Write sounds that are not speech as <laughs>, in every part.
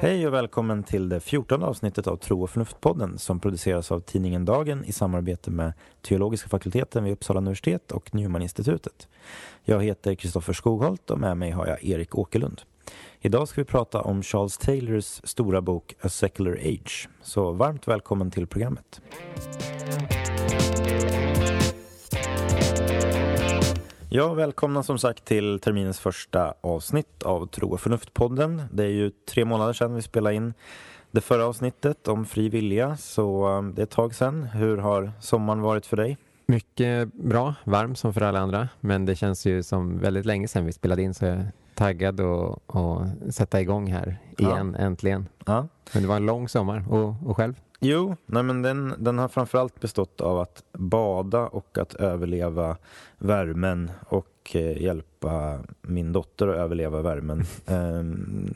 Hej och välkommen till det 14 avsnittet av Tro och förnuft-podden som produceras av tidningen Dagen i samarbete med Teologiska fakulteten vid Uppsala universitet och Newman-institutet. Jag heter Kristoffer Skogholt och med mig har jag Erik Åkerlund. Idag ska vi prata om Charles Taylors stora bok A Secular Age. Så varmt välkommen till programmet. Ja, välkomna som sagt till terminens första avsnitt av Tro och förnuft-podden. Det är ju tre månader sedan vi spelade in det förra avsnittet om fri vilja, så um, det är ett tag sedan. Hur har sommaren varit för dig? Mycket bra, varm som för alla andra, men det känns ju som väldigt länge sedan vi spelade in så jag är taggad att sätta igång här igen, ja. äntligen. Ja. Men det var en lång sommar, och, och själv? Jo, nej men den, den har framförallt bestått av att bada och att överleva värmen och eh, hjälpa min dotter att överleva värmen <laughs> eh,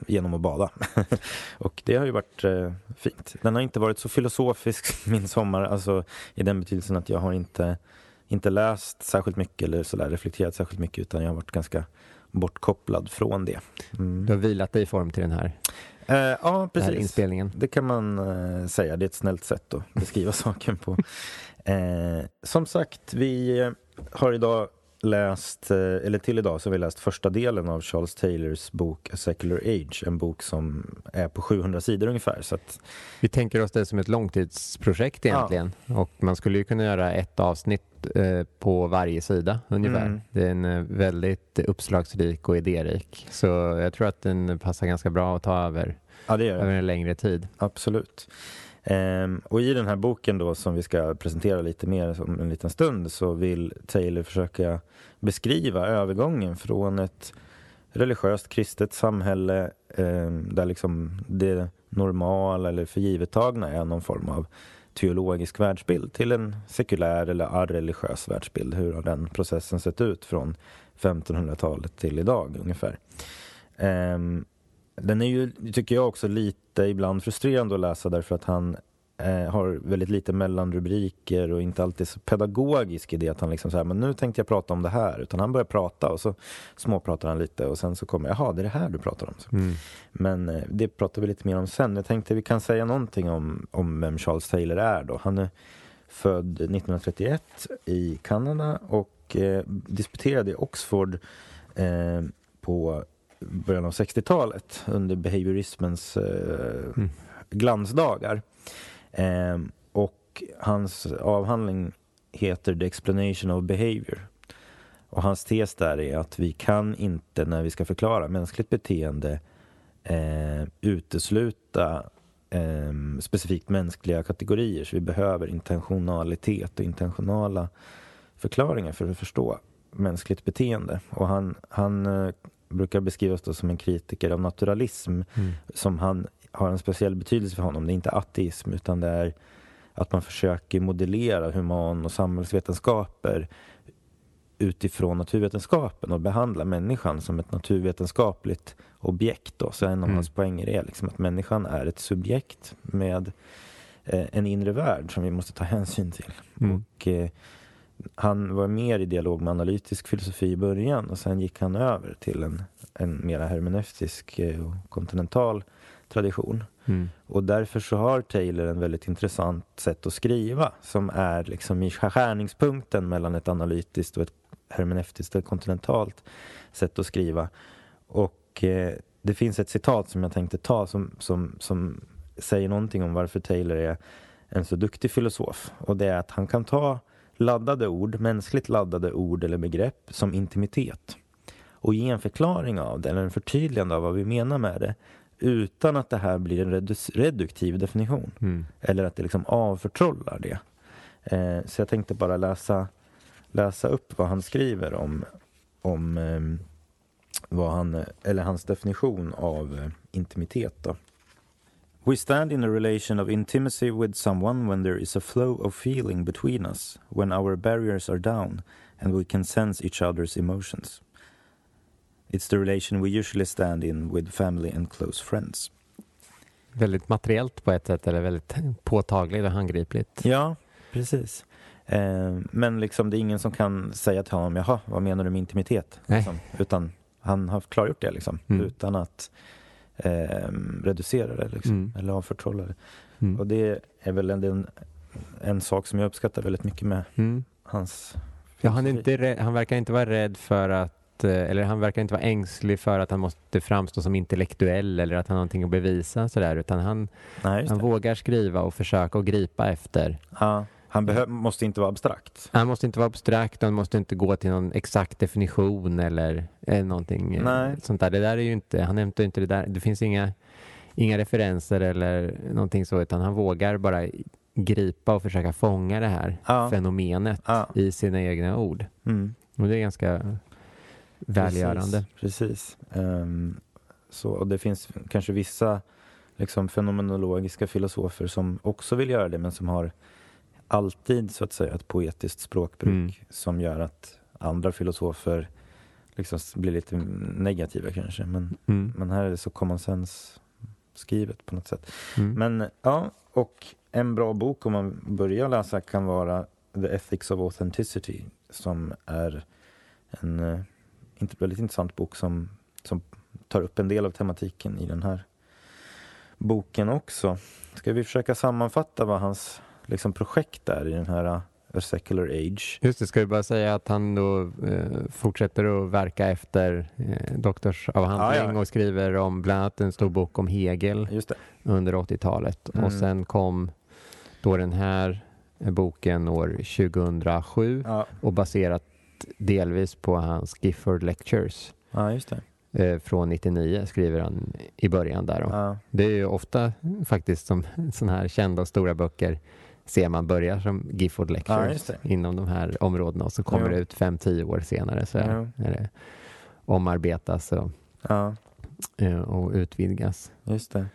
genom att bada. <laughs> och det har ju varit eh, fint. Den har inte varit så filosofisk <laughs> min sommar, alltså i den betydelsen att jag har inte, inte läst särskilt mycket eller sådär reflekterat särskilt mycket utan jag har varit ganska bortkopplad från det. Mm. Du har vilat dig i form till den här Uh, ja, precis. inspelningen. Det kan man uh, säga. Det är ett snällt sätt att beskriva <laughs> saken på. Uh, som sagt, vi har idag läst, eller till idag så har vi läst första delen av Charles Taylors bok A Secular Age, en bok som är på 700 sidor ungefär. Så att... Vi tänker oss det som ett långtidsprojekt egentligen ja. och man skulle ju kunna göra ett avsnitt Eh, på varje sida ungefär. Mm. Den är väldigt uppslagsrik och idérik. Så jag tror att den passar ganska bra att ta över, ja, det över en längre tid. Absolut. Um, och i den här boken då som vi ska presentera lite mer om en liten stund så vill Taylor försöka beskriva övergången från ett religiöst kristet samhälle um, där liksom det normala eller förgivettagna är någon form av teologisk världsbild till en sekulär eller arreligiös världsbild. Hur har den processen sett ut från 1500-talet till idag ungefär? Um, den är ju, tycker jag, också lite ibland frustrerande att läsa därför att han eh, har väldigt lite mellanrubriker och inte alltid så pedagogisk i det att han liksom säger men nu tänkte jag prata om det här. Utan han börjar prata och så småpratar han lite och sen så kommer jaha, det är det här du pratar om. Mm. Men eh, det pratar vi lite mer om sen. Jag tänkte vi kan säga någonting om, om vem Charles Taylor är då. Han är född 1931 i Kanada och eh, disputerade i Oxford eh, på början av 60-talet under behaviorismens eh, mm. glansdagar. Eh, och hans avhandling heter The Explanation of Behavior. Och hans tes där är att vi kan inte, när vi ska förklara mänskligt beteende, eh, utesluta eh, specifikt mänskliga kategorier. Så vi behöver intentionalitet och intentionala förklaringar för att förstå mänskligt beteende. Och han, han eh, brukar beskrivas som en kritiker av naturalism mm. som han har en speciell betydelse för honom. Det är inte ateism utan det är att man försöker modellera human och samhällsvetenskaper utifrån naturvetenskapen och behandla människan som ett naturvetenskapligt objekt. Då. Så en av mm. hans poänger är liksom att människan är ett subjekt med eh, en inre värld som vi måste ta hänsyn till. Mm. Och, eh, han var mer i dialog med analytisk filosofi i början och sen gick han över till en, en mera hermeneutisk eh, och kontinental tradition. Mm. Och därför så har Taylor en väldigt intressant sätt att skriva som är liksom i skärningspunkten mellan ett analytiskt och ett hermeneutiskt och kontinentalt sätt att skriva. Och eh, det finns ett citat som jag tänkte ta som, som, som säger någonting om varför Taylor är en så duktig filosof. Och det är att han kan ta laddade ord, mänskligt laddade ord eller begrepp som intimitet och ge en förklaring av det eller en förtydligande av vad vi menar med det utan att det här blir en reduktiv definition. Mm. Eller att det liksom avförtrollar det. Eh, så jag tänkte bara läsa, läsa upp vad han skriver om, om eh, vad han, eller hans definition av eh, intimitet. Då. We stand in a relation of intimacy with someone when there is a flow of feeling between us, when our barriers are down and we can sense each other's emotions. It's the relation we usually stand in with family and close friends. Väldigt materiellt på ett sätt, eller väldigt påtagligt och handgripligt. Ja, precis. Eh, men liksom det är ingen som kan säga till honom, jaha, vad menar du med intimitet? Liksom. Utan han har klargjort det liksom, mm. utan att eh, reducera det liksom, mm. eller avförtrolla det. Mm. Och det är väl en, en, en, sak som jag uppskattar väldigt mycket med mm. hans Ja, han, inte rädd, han verkar inte vara rädd för att eh, eller han verkar inte vara ängslig för att han måste framstå som intellektuell eller att han har någonting att bevisa sådär, utan han, Nej, han vågar skriva och försöka och gripa efter. Ja, han behö- måste inte vara abstrakt. Han måste inte vara abstrakt och han måste inte gå till någon exakt definition eller, eller någonting eh, Nej. sånt där. Det där är ju inte, han hämtar inte det där, det finns inga, inga referenser eller någonting så, utan han vågar bara gripa och försöka fånga det här ja. fenomenet ja. i sina egna ord. Mm. Och det är ganska välgörande. Precis. Precis. Um, så, och det finns kanske vissa liksom, fenomenologiska filosofer som också vill göra det men som har alltid så att säga ett poetiskt språkbruk mm. som gör att andra filosofer liksom blir lite negativa kanske. Men, mm. men här är det så common sense skrivet på något sätt. Mm. Men ja, och en bra bok om man börjar läsa kan vara The Ethics of Authenticity som är en uh, väldigt intressant bok som, som tar upp en del av tematiken i den här boken också. Ska vi försöka sammanfatta vad hans liksom, projekt är i den här uh, A Secular Age. Just det, ska vi bara säga att han då eh, fortsätter att verka efter eh, doktorsavhandling ah, ja. och skriver om bland annat en stor bok om Hegel under 80-talet. Mm. Och sen kom då den här boken år 2007 ja. och baserat delvis på hans Gifford Lectures. Ja, just det. Eh, från 99 skriver han i början där. Ja. Det är ju ofta faktiskt som <laughs> sådana här kända och stora böcker ser man börjar som Gifford Lectures ja, inom de här områdena och så kommer ja. det ut fem, tio år senare så är det omarbetas och, eh, och utvidgas. Just det.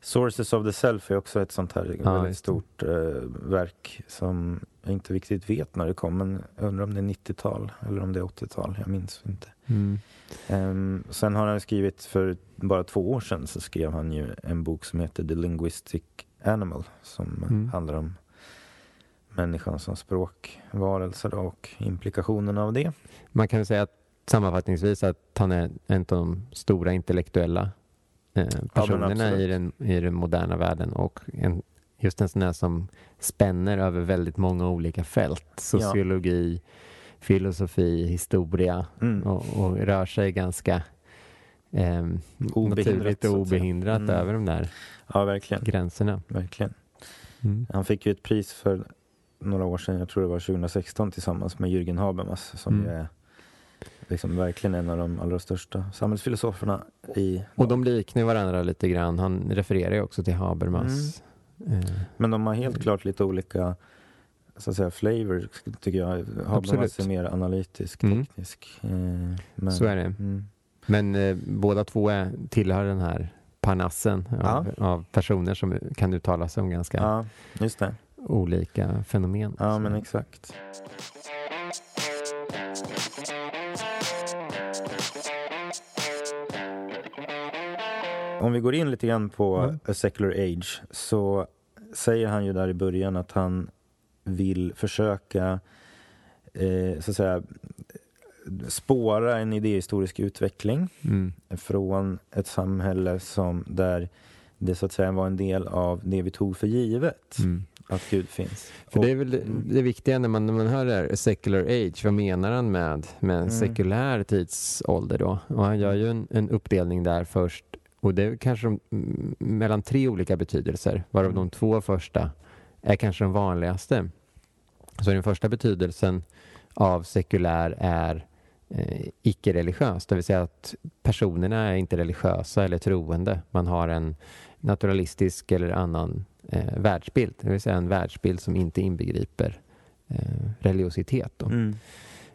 Sources of the Self är också ett sånt här ja, väldigt stort uh, verk som jag inte riktigt vet när det kom, men jag undrar om det är 90-tal eller om det är 80-tal, jag minns inte. Mm. Um, sen har han skrivit, för bara två år sedan så skrev han ju en bok som heter The Linguistic Animal som mm. handlar om människan som språkvarelse och implikationerna av det. Man kan säga att sammanfattningsvis att han är en av de stora intellektuella eh, personerna ja, i, den, i den moderna världen och en, just en sån här som spänner över väldigt många olika fält. Sociologi, ja. filosofi, historia mm. och, och, rör sig ganska eh, naturligt och obehindrat mm. över de där ja, verkligen. gränserna. Verkligen. Mm. Han fick ju ett pris för några år sedan, jag tror det var 2016 tillsammans med Jürgen Habermas som mm. är liksom verkligen en av de allra största samhällsfilosoferna i... Och de liknar varandra lite grann. Han refererar ju också till Habermas. Mm. Eh. Men de har helt klart lite olika så att säga flavor tycker jag. Habermas Absolut. är mer analytisk, mm. teknisk. Mm. Eh, men, så är det. Mm. Men eh, båda två är, tillhör den här parnassen av, ja. av, personer som kan uttala sig om ganska ja, just det olika fenomen. Ja, men exakt. Om vi går in lite grann på mm. A Secular Age så säger han ju där i början att han vill försöka eh, så att säga spåra en idéhistorisk utveckling mm. från ett samhälle som där det så att säga var en del av det vi tog för givet. Mm. Att Gud finns. För det är väl det, det viktiga när man, när man hör det här, secular age, vad menar han med, med mm. sekulär tidsålder då? Och han gör ju en, en uppdelning där först och det är kanske de, mellan tre olika betydelser, varav mm. de två första är kanske de vanligaste. Så den första betydelsen av sekulär är eh, icke-religiös, det vill säga att personerna är inte religiösa eller troende. Man har en naturalistisk eller annan eh, världsbild, det vill säga en världsbild som inte inbegriper eh, religiositet. Mm.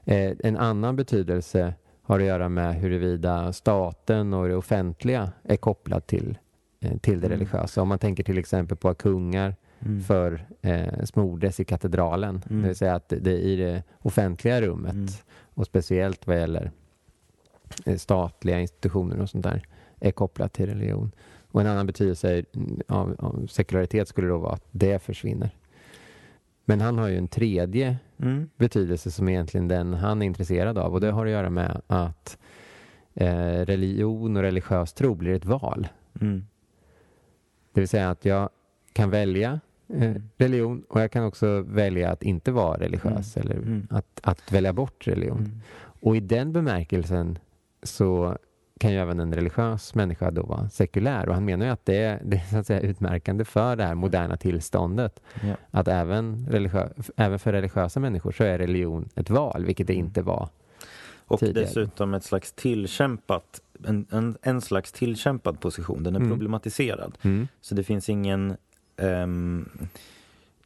Eh, en annan betydelse har att göra med huruvida staten och det offentliga är kopplat till, eh, till det mm. religiösa. Om man tänker till exempel på kungar mm. för eh, smordes i katedralen, mm. det vill säga att det i det offentliga rummet mm. och speciellt vad gäller eh, statliga institutioner och sånt där är kopplat till religion. Och en annan betydelse av, av sekularitet skulle då vara att det försvinner. Men han har ju en tredje Mm. betydelse som egentligen den han är intresserad av och det har att göra med att eh, religion och religiös tro blir ett val. Mm. Det vill säga att jag kan välja eh, Mm. religion och jag kan också välja att inte vara religiös eller Mm. att, att välja bort religion. Mm. Och i den bemärkelsen så kan ju även en religiös människa då vara sekulär och han menar ju att det är, det är så att säga utmärkande för det här moderna tillståndet Ja. att även, religiö- även för religiösa människor så är religion ett val, vilket det Mm. inte var. Och tidigare. dessutom ett slags tillkämpat, en, en, en slags tillkämpad position. Den är Mm. problematiserad. Mm. Så det finns ingen ehm,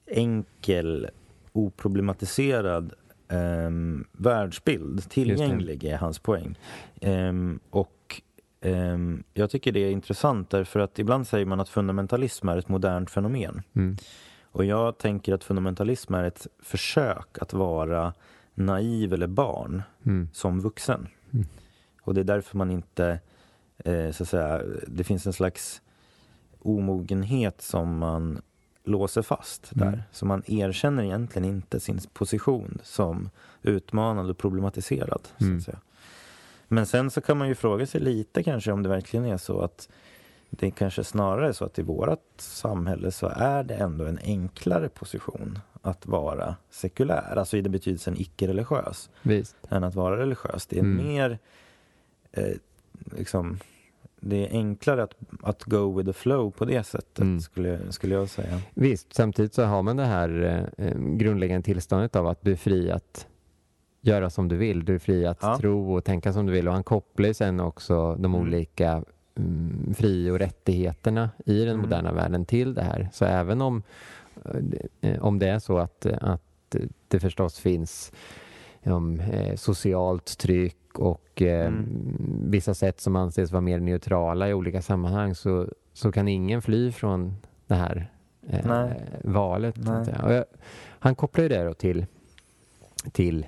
enkel, oproblematiserad um, världsbild tillgänglig är hans poäng. Ehm, och ehm, jag tycker det är intressant därför att ibland säger man att fundamentalism är ett modernt fenomen. Mm. Och jag tänker att fundamentalism är ett försök att vara naiv eller barn Mm. som vuxen. Mm. Och det är därför man inte, eh, så att säga, det finns en slags omogenhet som man låser fast där. Mm. Så man erkänner egentligen inte sin position som utmanad och problematiserad. Så Mm. att säga. Men sen så kan man ju fråga sig lite kanske om det verkligen är så att det är kanske snarare så att i vårt samhälle så är det ändå en enklare position att vara sekulär, alltså i den betydelsen icke-religiös än att vara religiös. Det är Mm. mer eh, liksom, det är enklare att, att go with the flow på det sättet Mm. skulle, skulle jag säga. Visst, samtidigt så har man det här eh, grundläggande tillståndet av att du är fri att göra som du vill. Du är fri att Ja. tro och tänka som du vill. Och han kopplar ju sen också de Mm. olika mm, fri och rättigheterna i den Mm. moderna världen till det här. Så även om, eh, eh, om det är så att, eh, att det förstås finns eh, socialt tryck och eh, Mm. vissa sätt som anses vara mer neutrala i olika sammanhang så, så kan ingen fly från det här eh, Nej. valet. Nej. jag, han kopplar ju det då till, till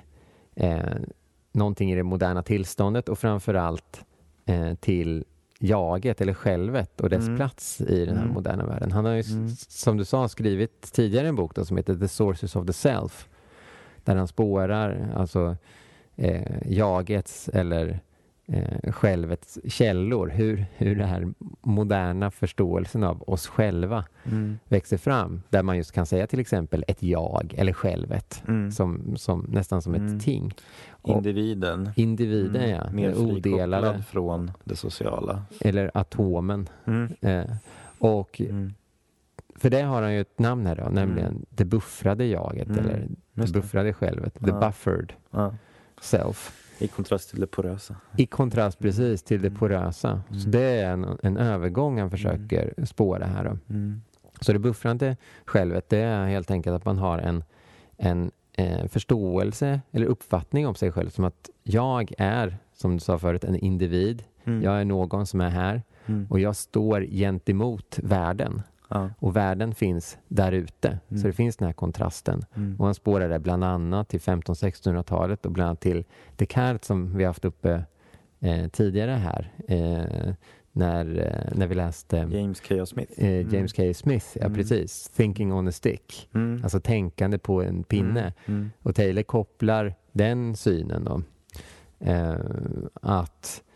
eh, någonting i det moderna tillståndet och framförallt eh, till jaget eller självet och dess Mm. plats i den här Mm. moderna världen. Han har ju, Mm. som du sa, skrivit tidigare en bok då, som heter The Sources of the Self där han spårar alltså eh, jagets eller eh, självets källor, hur, hur den här moderna förståelsen av oss själva Mm. växer fram. Där man just kan säga till exempel ett jag eller självet, Mm. som, som, nästan som Mm. ett ting. Och Individen. individen, Mm. ja. Mer Odelade. från det sociala. Eller atomen. Mm. Eh, och Mm. för det har han ju ett namn här då, nämligen det buffrade jaget, eller det buffrade självet, the buffered Ja. Self. I kontrast till det porösa. I kontrast precis till det Mm. porösa. Så Mm. det är en, en övergång han försöker spåra här. Mm. Så det buffrande självet, det är helt enkelt att man har en, en eh, förståelse eller uppfattning om sig själv som att jag är, som du sa förut, en individ. Mm. Jag är någon som är här Mm. och jag står gentemot världen. Ja. Och världen finns där ute. Mm. Så det finns den här kontrasten. Mm. Och han spårar det bland annat till 1500-1600-talet och bland annat till Descartes som vi haft uppe eh, tidigare här. Eh, när, eh, när vi läste James K. Smith. eh, James K. Smith, ja Mm. precis. Thinking on a stick. Mm. Alltså tänkande på en pinne. Mm. Och Taylor kopplar den synen då. Eh, att eh,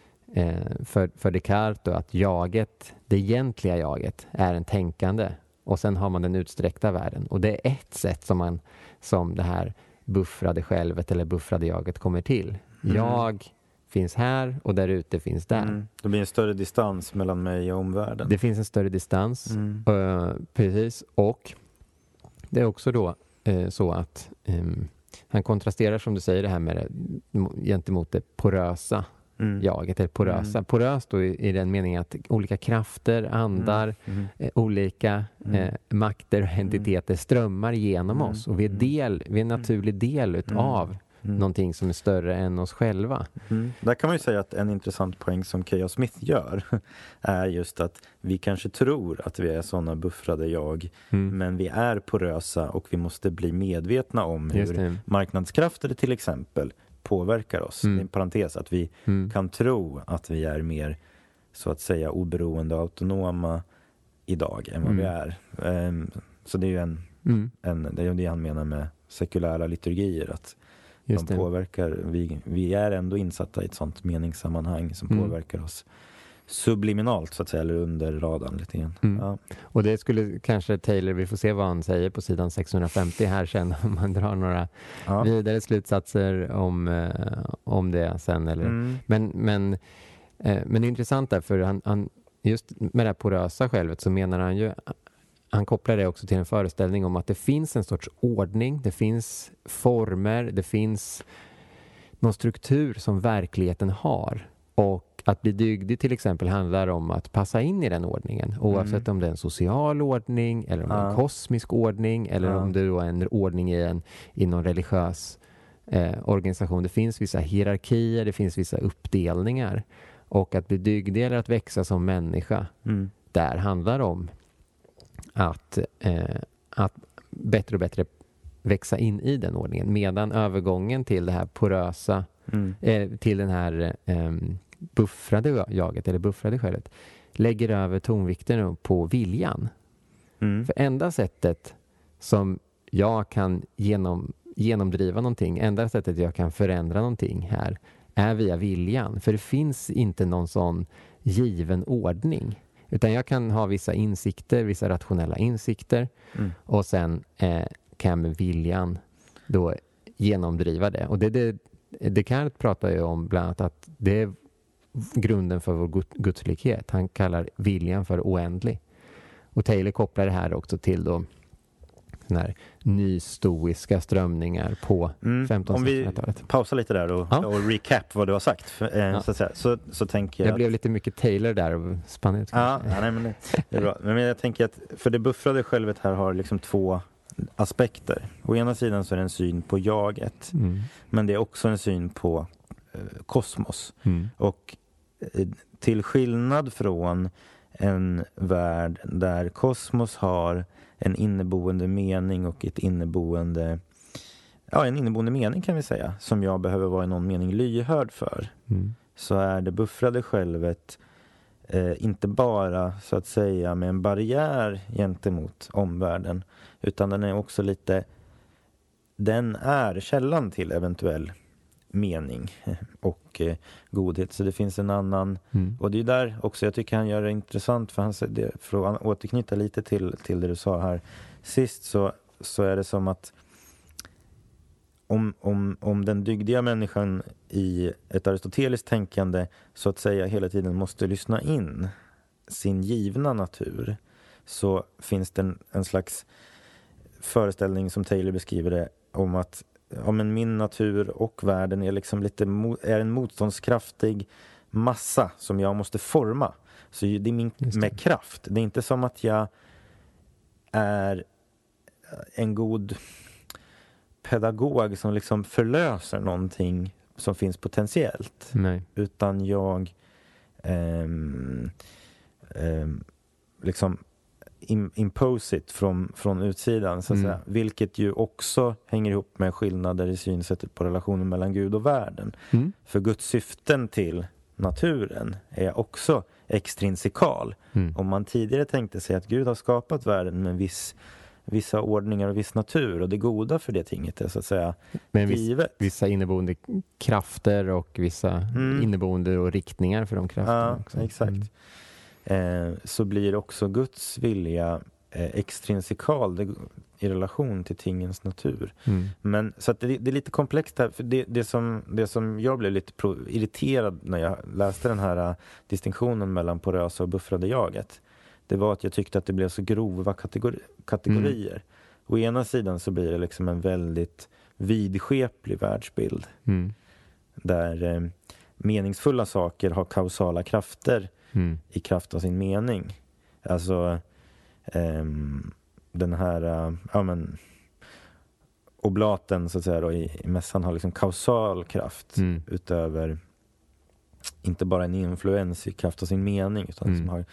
för, för Descartes då, att jaget, det egentliga jaget, är en tänkande. Och sen har man den utsträckta världen. Och det är ett sätt som, man, som det här buffrade självet eller buffrade jaget kommer till. Mm. Jag finns här och där ute finns där. Mm. Det blir en större distans mellan mig och omvärlden. Det finns en större distans. Mm. Eh, precis. Och det är också då eh, så att ehm, han kontrasterar som du säger det här med det, mo- gentemot det porösa Mm. jaget, eller porösa. Mm. Poröst då i, i den meningen att olika krafter, andar, Mm. eh, olika Mm. eh, makter och entiteter strömmar genom Mm. oss och vi är, Mm. del, vi är en naturlig del utav Mm. någonting som är större än oss själva. Mm. Där kan man ju säga att en intressant poäng som K.A. Smith gör <laughs> är just att vi kanske tror att vi är sådana buffrade jag Mm. men vi är porösa och vi måste bli medvetna om hur marknadskrafter till exempel påverkar oss. Mm. Det är en parentes att vi Mm. kan tro att vi är mer så att säga oberoende och autonoma idag än vad Mm. vi är. Ehm, så det är ju en Mm. Än, det är det han menar med sekulära liturgier. Att Just de påverkar, vi, vi är ändå insatta i ett sånt meningssammanhang som mm. påverkar oss subliminalt så att säga, eller under radarn lite grann. Mm. Ja. Och det skulle kanske Taylor, vi får se vad han säger på sidan 650 här sen <laughs> om man drar några ja. vidare slutsatser om, eh, om det sen. Eller. Mm. Men, men, eh, men det är intressant där, för han, han, just med det här porösa självet så menar han ju han kopplar det också till en föreställning om att det finns en sorts ordning, det finns former, det finns någon struktur som verkligheten har. Och att bli dygdig till exempel handlar om att passa in i den ordningen oavsett mm. om det är en social ordning eller om det är en kosmisk ordning eller ja. om det är en ordning i, en, i någon religiös eh, organisation. Det finns vissa hierarkier, det finns vissa uppdelningar. Och att bli dygdig eller att växa som människa, mm. där handlar om att, eh, att bättre och bättre växa in i den ordningen. Medan övergången till det här porösa, mm. eh, till den här eh, buffrade jaget, eller buffrade självet, lägger över tonvikten på viljan. Mm. För enda sättet som jag kan genom, genomdriva någonting, enda sättet jag kan förändra någonting här, är via viljan. För det finns inte någon sån given ordning. Utan jag kan ha vissa insikter, vissa rationella insikter mm. och sen eh, kan jag med viljan då genomdriva det. Och det, det, det Kant pratar ju om bland annat att det grunden för vår gudslikhet. Han kallar viljan för oändlig. Och Taylor kopplar det här också till då här nystoiska strömningar på mm. 1500-talet. Om vi pausar lite där och, ja. och recap vad du har sagt. För, eh, ja. så, säga, så, så tänker jag... Jag blev lite mycket Taylor där och spann ut. Ja, ja, nej, men det, det, är bra. Men jag tänker att för det buffrade självet här har liksom två aspekter. Å ena sidan så är det en syn på jaget, mm. men det är också en syn på eh, kosmos. Mm. Och till skillnad från en värld där kosmos har en inneboende mening och ett inneboende ja, en inneboende mening kan vi säga, som jag behöver vara i någon mening lyhörd för, mm. så är det buffrade självet eh, inte bara så att säga med en barriär gentemot omvärlden, utan den är också lite, den är källan till eventuell mening <laughs> och eh, godhet. Så det finns en annan... Mm. Och det är där också jag tycker han gör det intressant för, han, det, för att återknyta lite till, till det du sa här sist så, så är det som att om, om, om den dygdiga människan i ett aristoteliskt tänkande så att säga hela tiden måste lyssna in sin givna natur så finns det en, en slags föreställning som Taylor beskriver det om att ja, men min natur och världen är liksom lite är en motståndskraftig massa som jag måste forma. Så det är min, det. med kraft. Det är inte som att jag är en god pedagog som liksom förlöser någonting som finns potentiellt. Nej. Utan jag um, um, liksom impose it från, från utsidan, så att mm. säga. Vilket ju också hänger ihop med skillnader i synsättet på relationen mellan Gud och världen. Mm. För Guds syften till naturen är också extrinsikal. Mm. Om man tidigare tänkte sig att Gud har skapat världen med viss vissa ordningar och viss natur och det goda för det tinget är så att säga Men givet. vissa inneboende krafter och vissa mm. inneboende och riktningar för de krafterna. Ja, också. exakt. Mm så blir också Guds vilja eh, extrinsikal i relation till tingens natur. Mm. Men, så det, det, är lite komplext här. För det, det, som, det som jag blev lite irriterad när jag läste den här uh, distinktionen mellan porösa och buffrade jaget det var att jag tyckte att det blev så grova kategori, kategorier. Mm. Å ena sidan så blir det liksom en väldigt vidskeplig världsbild mm. där eh, meningsfulla saker har kausala krafter mm. i kraft av sin mening. Alltså um, den här, uh, ja men oblaten så att säga då, i, i mässan har liksom kausal kraft mm. utöver inte bara en influens i kraft av sin mening utan mm. som har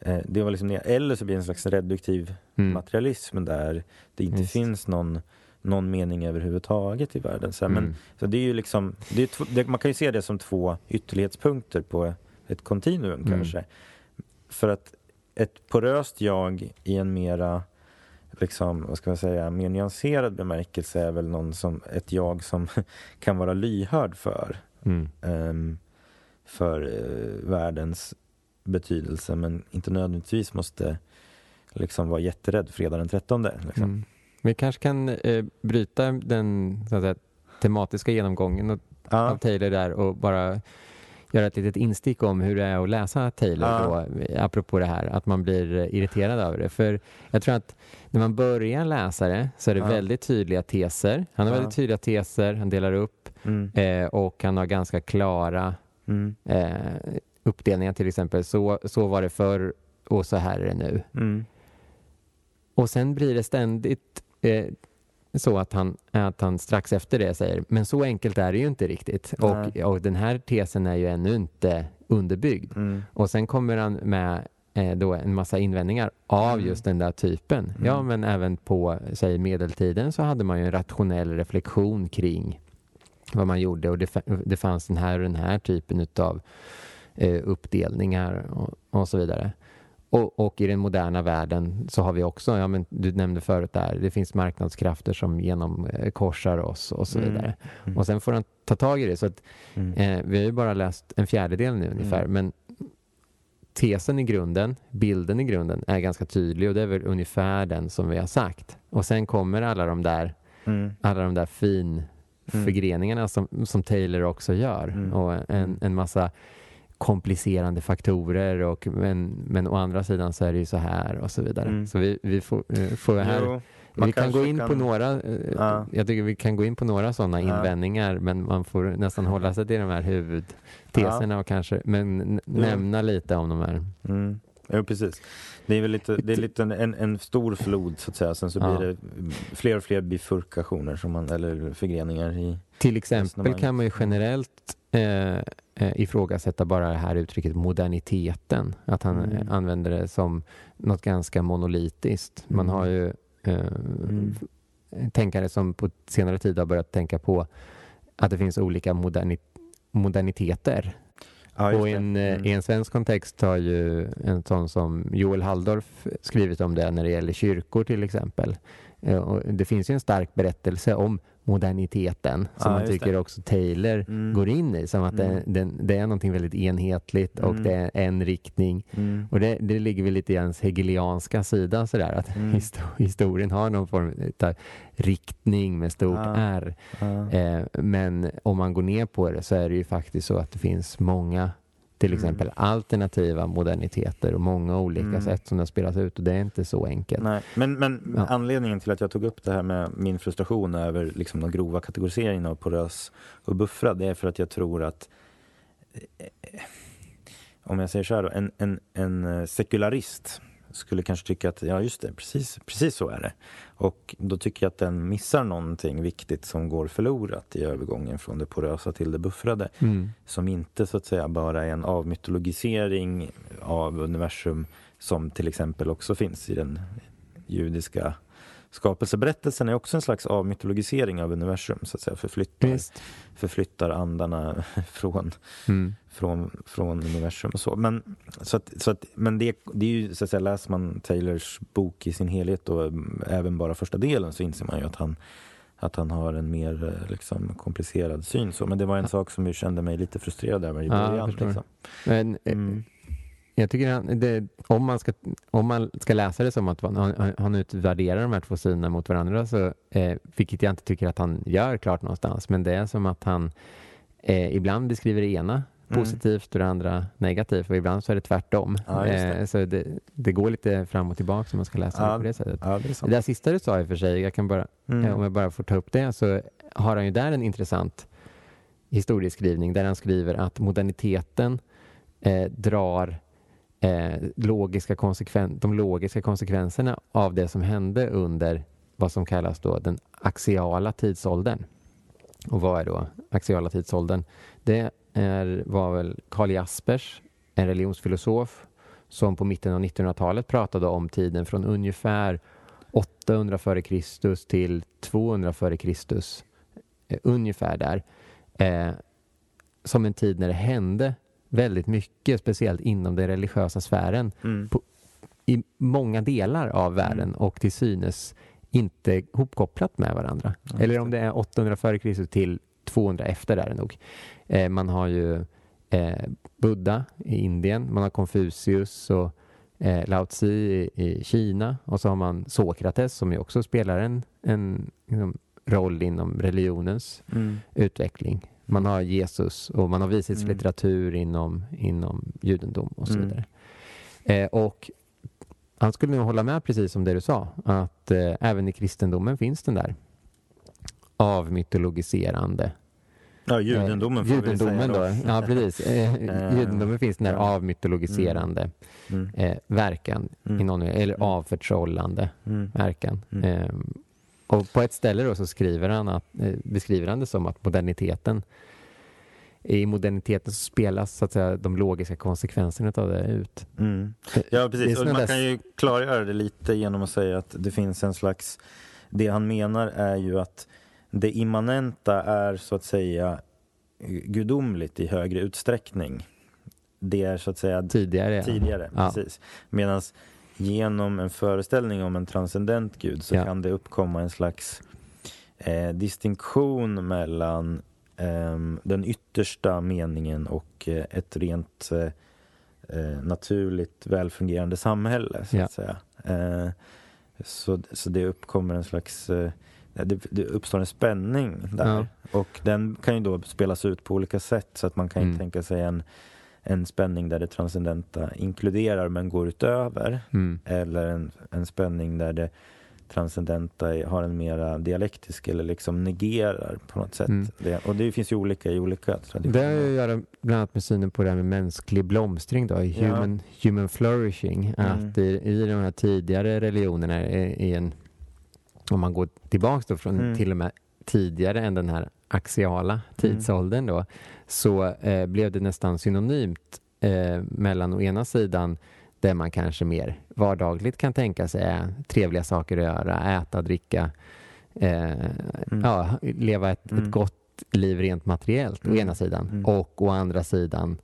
eh, det var liksom. Eller så blir det en slags reduktiv mm. materialism där det inte Just. finns någon någon mening överhuvudtaget i världen. Så, mm. men, så det är ju liksom, det är man kan ju se det som två ytterlighetspunkter på ett kontinuum mm. kanske. För att ett poröst jag i en mera liksom, vad ska man säga, mer nyanserad bemärkelse är väl någon som, ett jag som <laughs> kan vara lyhörd för, mm. um, för uh, världens betydelse men inte nödvändigtvis måste liksom vara jätterädd fredag den 13. Liksom. Mm. Vi kanske kan eh, bryta den säga, tematiska genomgången och, ja. av Taylor där och bara göra ett litet instick om hur det är att läsa Taylor ja. då, apropå det här, att man blir irriterad över det. För jag tror att när man börjar läsa det så är det ja. väldigt tydliga teser. Han har ja. väldigt tydliga teser, han delar upp mm. eh, och han har ganska klara mm. eh, uppdelningar till exempel. Så, så var det förr och så här är det nu. Mm. Och sen blir det ständigt eh, så att han, att han strax efter det säger men så enkelt är det ju inte riktigt och, och den här tesen är ju ännu inte underbyggd. Mm. Och sen kommer han med eh, då en massa invändningar av mm. just den där typen. Mm. Ja, men även på säg, medeltiden så hade man ju en rationell reflektion kring vad man gjorde och det, det fanns den här och den här typen av eh, uppdelningar och, och så vidare. Och, och, i den moderna världen så har vi också, ja, men du nämnde förut där, det finns marknadskrafter som genomkorsar oss och så mm. vidare. Mm. Och sen får han ta tag i det. Så att, mm. eh, vi har ju bara läst en fjärdedel nu ungefär, mm. men tesen i grunden, bilden i grunden är ganska tydlig och det är väl ungefär den som vi har sagt. Och sen kommer alla de där, mm. alla de där fin mm. förgreningarna som, som Taylor också gör och en, en massa komplicerande faktorer och men, men å andra sidan så är det ju så här och så vidare. Mm. Så vi, vi får, eh, får här jo, vi kan gå in kan... på några, eh, ja. jag tycker vi kan gå in på några sådana ja. invändningar men man får nästan hålla sig till de här huvudteserna ja. och kanske men nämna lite om de här. Mm. Jo, precis. Det är väl lite, det är lite en, en stor flod så att säga. Sen så blir det fler och fler bifurkationer som man, eller förgreningar i Till exempel kan man ju generellt eh, eh, ifrågasätta bara det här uttrycket moderniteten. Att han mm. använder det som något ganska monolitiskt. Man har ju eh, mm. tänkare som på senare tid har börjat tänka på att det finns olika moderni moderniteter. Ja, och i en, eh, mm. i en svensk kontext har ju en sån som Joel Halldorf skrivit om det när det gäller kyrkor till exempel. Eh, och det finns ju en stark berättelse om moderniteten som ja, man tycker det. också Taylor mm. går in i. Som att mm. det, det, det, är någonting väldigt enhetligt och mm. det är en riktning. Mm. Och det, det ligger väl lite i hans hegelianska sida sådär att mm. historien har någon form av riktning med stort ja. R. Ja. Eh, men om man går ner på det så är det ju faktiskt så att det finns många till mm. exempel mm. alternativa moderniteter och många olika mm. sätt som den spelas ut och det är inte så enkelt. Nej. Men, men ja. anledningen till att jag tog upp det här med min frustration över liksom de grova kategoriseringarna av porös och buffrad det är för att jag tror att eh, om jag säger så här då, en, en, en eh, sekularist skulle kanske tycka att ja just det, precis, precis så är det. Och då tycker jag att den missar någonting viktigt som går förlorat i övergången från det porösa till det buffrade. Mm. Som inte så att säga bara är en avmytologisering av universum som till exempel också finns i den judiska skapelseberättelsen är också en slags avmytologisering av universum, så att säga, förflyttar, förflyttar andarna <laughs> från, mm. från, från universum och så. Men, så att, så att, men det, det är ju, så att säga, läser man Taylors bok i sin helhet och även bara första delen så inser man ju att han att han har en mer liksom, komplicerad syn. Så. Men det var en sak som jag kände mig lite frustrerad över i början. Ja, liksom. Men, eh, mm. Jag tycker det, om, man ska, om man ska läsa det som att han, han utvärderar de här två sidorna mot varandra, så, eh, vilket jag inte tycker att han gör klart någonstans, men det är som att han eh, ibland beskriver det ena mm. positivt och det andra negativt och ibland så är det tvärtom. Ja, det. Eh, så det, det, går lite fram och tillbaka om man ska läsa ja, det på det sättet. Ja, det, det där sista du sa i och för sig, jag kan bara, mm. Eh, om jag bara får ta upp det, så har han ju där en intressant historieskrivning där han skriver att moderniteten eh, drar eh, logiska konsekven de logiska konsekvenserna av det som hände under vad som kallas då den axiala tidsåldern. Och vad är då axiala tidsåldern? Det är, var väl Karl Jaspers, en religionsfilosof, som på mitten av 1900-talet pratade om tiden från ungefär 800 f.Kr. till 200 f.Kr. Eh, ungefär där. Eh, som en tid när det hände väldigt mycket, speciellt inom den religiösa sfären. Mm. På, i många delar av världen mm. och till synes inte hopkopplat med varandra. Ja, Eller om det är 800 f.Kr. till 200 efter där nog. Eh, man har ju eh, Buddha i Indien, man har Konfucius och eh, Lao Tzu i, i, Kina och så har man Sokrates som ju också spelar en, en liksom, roll inom religionens mm. utveckling. Man har Jesus och man har vishetslitteratur mm. inom, inom judendom och så mm. vidare. Eh, och han skulle nog hålla med precis som det du sa, att eh, även i kristendomen finns den där avmytologiserande Ja, judendomen får judendomen vi säga då. då. Ja, precis. <laughs> Eh, eh, judendomen finns den där avmytologiserande mm. eh, verkan, mm. i någon, eller mm. avförtrollande mm. verkan. Mm. Och på ett ställe då så skriver han att, eh, beskriver han det som att moderniteten i moderniteten så spelas så att säga, de logiska konsekvenserna av det ut. Mm. Ja, precis. Och man dess... kan ju klargöra det lite genom att säga att det finns en slags... Det han menar är ju att det immanenta är så att säga gudomligt i högre utsträckning. Det är så att säga tidigare. tidigare ja. Medan genom en föreställning om en transcendent gud så ja. kan det uppkomma en slags eh, distinktion mellan eh, den yttersta meningen och eh, ett rent eh, eh, naturligt välfungerande samhälle. Så, ja. att säga. Eh, så, så det uppkommer en slags det, det, uppstår en spänning där. Ja. Och den kan ju då spelas ut på olika sätt. Så att man kan mm. tänka sig en, en spänning där det transcendenta inkluderar men går utöver. Mm. Eller en, en spänning där det transcendenta har en mera dialektisk eller liksom negerar på något sätt. Mm. Det, och det finns ju olika i olika traditioner. Det har ju att göra bland annat med synen på det här med mänsklig blomstring då, human, ja. human flourishing. Mm. Att i, i de här tidigare religionerna i en om man går tillbaka då från mm. till och med tidigare än den här axiala mm. tidsåldern då, så eh, blev det nästan synonymt eh, mellan å ena sidan det man kanske mer vardagligt kan tänka sig är trevliga saker att göra, äta, dricka, eh, mm. ja, leva ett, mm. ett, gott liv rent materiellt å mm. ena sidan mm. och å andra sidan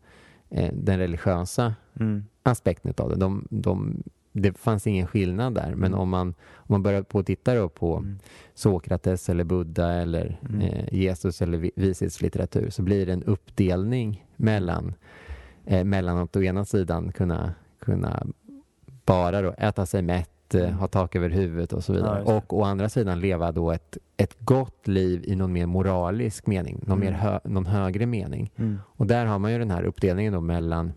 eh, den religiösa mm. aspekten av det. De, de det fanns ingen skillnad där. Men mm. om, man, om man börjar på att titta då på mm. Sokrates eller Buddha eller mm. eh, Jesus eller vishetslitteratur så blir det en uppdelning mellan, eh, mellan att å ena sidan kunna, kunna bara då äta sig mätt, eh, mm. ha tak över huvudet och så vidare. Ja, och å andra sidan leva då ett, ett gott liv i någon mer moralisk mening, någon, mer mm. hö, någon högre mening. Mm. Och där har man ju den här uppdelningen då mellan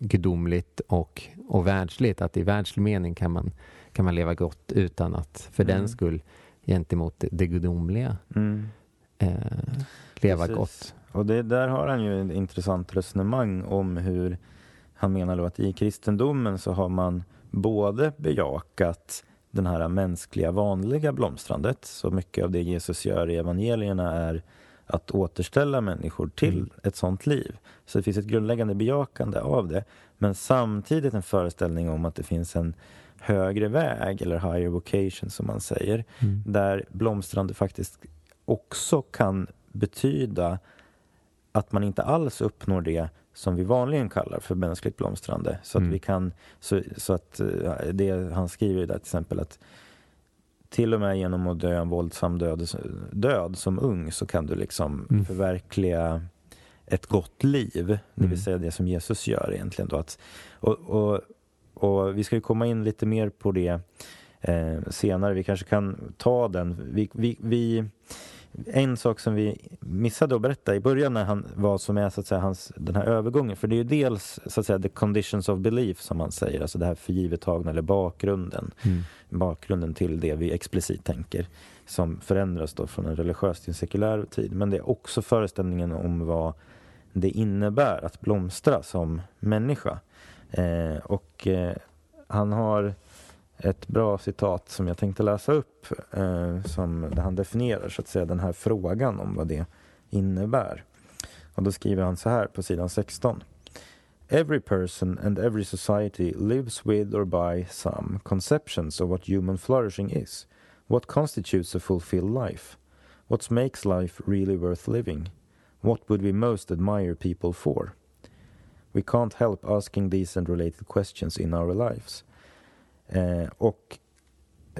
gudomligt och, och världsligt. Att i världslig mening kan man, kan man leva gott utan att för mm. den skull gentemot det, gudomliga mm. eh, leva Precis. gott. Och det, där har han ju ett intressant resonemang om hur han menar då att i kristendomen så har man både bejakat den här mänskliga vanliga blomstrandet, så mycket av det Jesus gör i evangelierna är att återställa människor till mm. ett sånt liv. Så det finns ett grundläggande bejakande av det. Men samtidigt en föreställning om att det finns en högre väg, eller higher vocation som man säger, mm. där blomstrande faktiskt också kan betyda att man inte alls uppnår det som vi vanligen kallar för mänskligt blomstrande. Så att mm. vi kan, så, så, att eh, det han skriver där till exempel att till och med genom att dö en våldsam död, död som ung så kan du liksom mm. förverkliga ett gott liv. Mm. Det vill mm. säga det som Jesus gör egentligen. Då. Att, och, och, och vi ska ju komma in lite mer på det eh, senare. Vi kanske kan ta den. Vi, vi, vi en sak som vi missade att berätta i början när han, vad som är så att säga, hans, den här övergången. För det är ju dels så att säga, the conditions of belief som man säger, alltså det här förgivettagna eller bakgrunden. Mm. Bakgrunden till det vi explicit tänker som förändras då från en religiös till en sekulär tid. Men det är också föreställningen om vad det innebär att blomstra som människa. Eh, och eh, han har ett bra citat som jag tänkte läsa upp eh, som, där han definierar så att säga den här frågan om vad det innebär. Och då skriver han så här på sidan 16. Every person and every society lives with or by some conceptions of what human flourishing is. What constitutes a fulfilled life? What makes life really worth living? What would we most admire people for? We can't help asking these and related questions in our lives. Eh, och